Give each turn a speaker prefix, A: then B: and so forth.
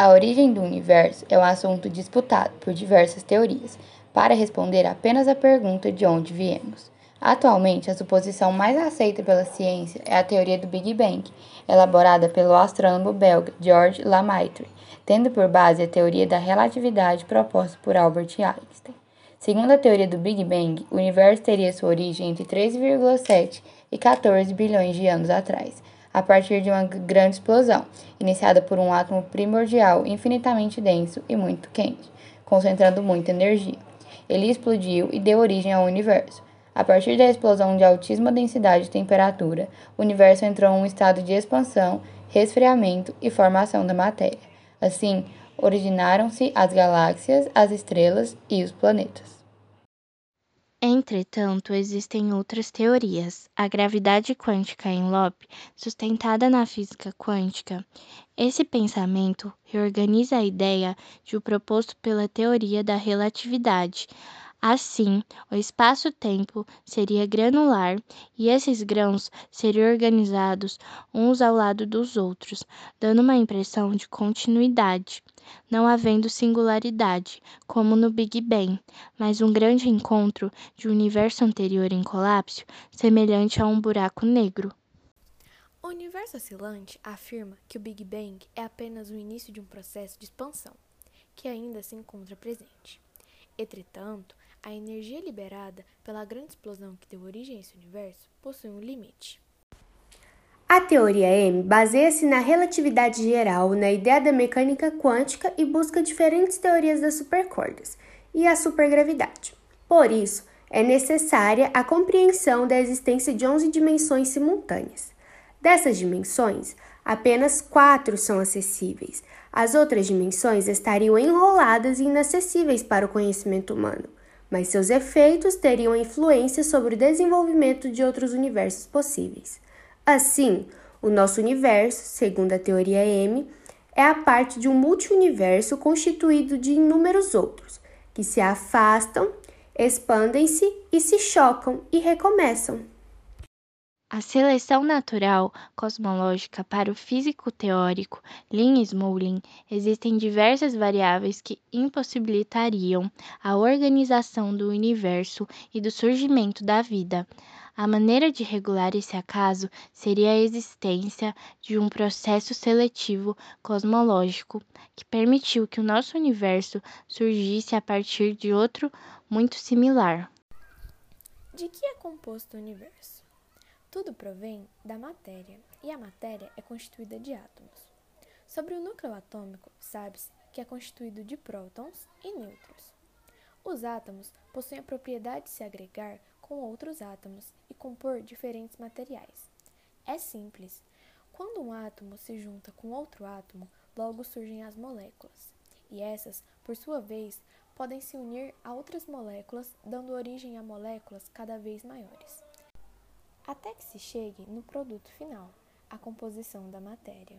A: A origem do universo é um assunto disputado por diversas teorias, para responder apenas à pergunta de onde viemos. Atualmente, a suposição mais aceita pela ciência é a teoria do Big Bang, elaborada pelo astrônomo belga Georges Lemaitre, tendo por base a teoria da relatividade proposta por Albert Einstein. Segundo a teoria do Big Bang, o universo teria sua origem entre 13,7 e 14 bilhões de anos atrás, a partir de uma grande explosão, iniciada por um átomo primordial infinitamente denso e muito quente, concentrando muita energia. Ele explodiu e deu origem ao universo. A partir da explosão de altíssima densidade e temperatura, o universo entrou em um estado de expansão, resfriamento e formação da matéria. Assim, originaram-se as galáxias, as estrelas e os planetas.
B: Entretanto, existem outras teorias. A gravidade quântica em Lope, sustentada na física quântica, esse pensamento reorganiza a ideia de o proposto pela teoria da relatividade. Assim, o espaço-tempo seria granular e esses grãos seriam organizados uns ao lado dos outros, dando uma impressão de continuidade, não havendo singularidade, como no Big Bang, mas um grande encontro de um universo anterior em colapso, semelhante a um buraco negro.
C: O universo oscilante afirma que o Big Bang é apenas o início de um processo de expansão, que ainda se encontra presente. Entretanto, a energia liberada pela grande explosão que deu origem a esse universo possui um limite.
D: A teoria M baseia-se na relatividade geral, na ideia da mecânica quântica e busca diferentes teorias das supercordas e a supergravidade. Por isso, é necessária a compreensão da existência de 11 dimensões simultâneas. Dessas dimensões, apenas quatro são acessíveis. As outras dimensões estariam enroladas e inacessíveis para o conhecimento humano mas seus efeitos teriam influência sobre o desenvolvimento de outros universos possíveis. Assim, o nosso universo, segundo a teoria M, é a parte de um multiuniverso constituído de inúmeros outros, que se afastam, expandem-se e se chocam e recomeçam.
B: A seleção natural cosmológica para o físico teórico Lynn Smolin existem diversas variáveis que impossibilitariam a organização do universo e do surgimento da vida. A maneira de regular esse acaso seria a existência de um processo seletivo cosmológico que permitiu que o nosso universo surgisse a partir de outro muito similar.
C: De que é composto o universo? Tudo provém da matéria, e a matéria é constituída de átomos. Sobre o núcleo atômico, sabe-se que é constituído de prótons e nêutrons. Os átomos possuem a propriedade de se agregar com outros átomos e compor diferentes materiais. É simples. Quando um átomo se junta com outro átomo, logo surgem as moléculas. E essas, por sua vez, podem se unir a outras moléculas, dando origem a moléculas cada vez maiores até que se chegue no produto final, a composição da matéria.